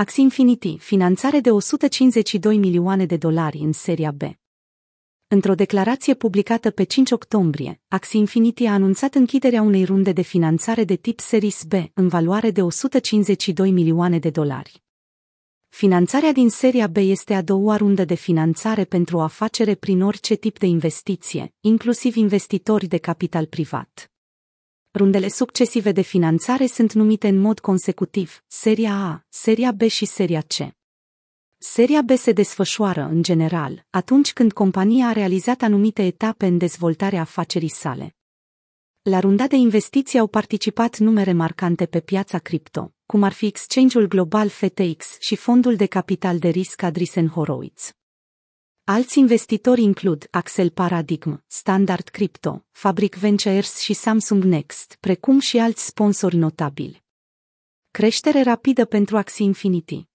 Axie Infinity, finanțare de 152 milioane de dolari în seria B. Într-o declarație publicată pe 5 octombrie, Axie Infinity a anunțat închiderea unei runde de finanțare de tip Series B în valoare de 152 milioane de dolari. Finanțarea din seria B este a doua rundă de finanțare pentru o afacere prin orice tip de investiție, inclusiv investitori de capital privat. Rundele succesive de finanțare sunt numite în mod consecutiv, Seria A, Seria B și Seria C. Seria B se desfășoară, în general, atunci când compania a realizat anumite etape în dezvoltarea afacerii sale. La runda de investiții au participat numere marcante pe piața cripto, cum ar fi exchange-ul global FTX și fondul de capital de risc Adrisen Horowitz. Alți investitori includ Axel Paradigm, Standard Crypto, Fabric Ventures și Samsung Next, precum și alți sponsori notabili. Creștere rapidă pentru Axie Infinity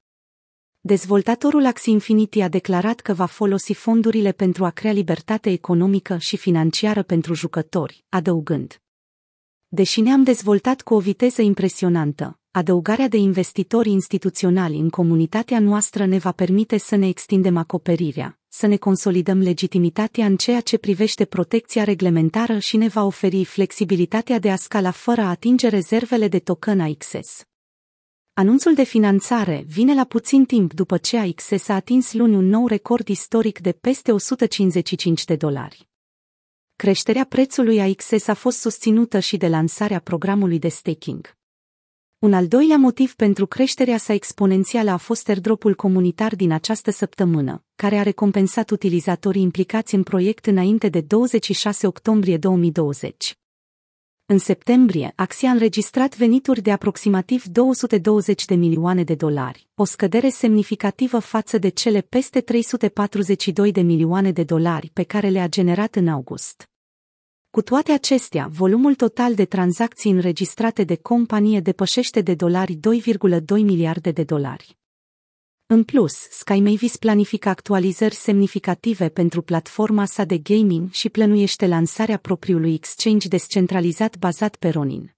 Dezvoltatorul Axie Infinity a declarat că va folosi fondurile pentru a crea libertate economică și financiară pentru jucători, adăugând. Deși ne-am dezvoltat cu o viteză impresionantă, adăugarea de investitori instituționali în comunitatea noastră ne va permite să ne extindem acoperirea, să ne consolidăm legitimitatea în ceea ce privește protecția reglementară și ne va oferi flexibilitatea de a scala fără a atinge rezervele de token AXS. Anunțul de finanțare vine la puțin timp după ce AXS a atins luni un nou record istoric de peste 155 de dolari. Creșterea prețului AXS a fost susținută și de lansarea programului de staking. Un al doilea motiv pentru creșterea sa exponențială a fost airdropul comunitar din această săptămână, care a recompensat utilizatorii implicați în proiect înainte de 26 octombrie 2020. În septembrie, Axia a înregistrat venituri de aproximativ 220 de milioane de dolari, o scădere semnificativă față de cele peste 342 de milioane de dolari pe care le-a generat în august. Cu toate acestea, volumul total de tranzacții înregistrate de companie depășește de dolari 2,2 miliarde de dolari. În plus, Sky Mavis planifică actualizări semnificative pentru platforma sa de gaming și plănuiește lansarea propriului exchange descentralizat bazat pe Ronin.